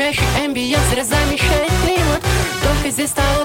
мягкий эмбиент зря замещает климат Только здесь стало